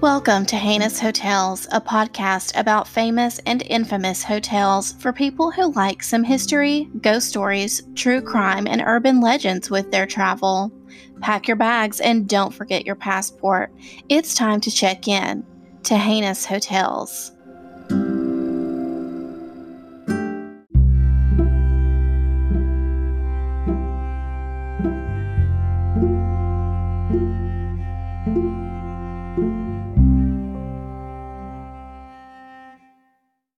Welcome to Heinous Hotels, a podcast about famous and infamous hotels for people who like some history, ghost stories, true crime, and urban legends with their travel. Pack your bags and don't forget your passport. It's time to check in to Heinous Hotels. thank you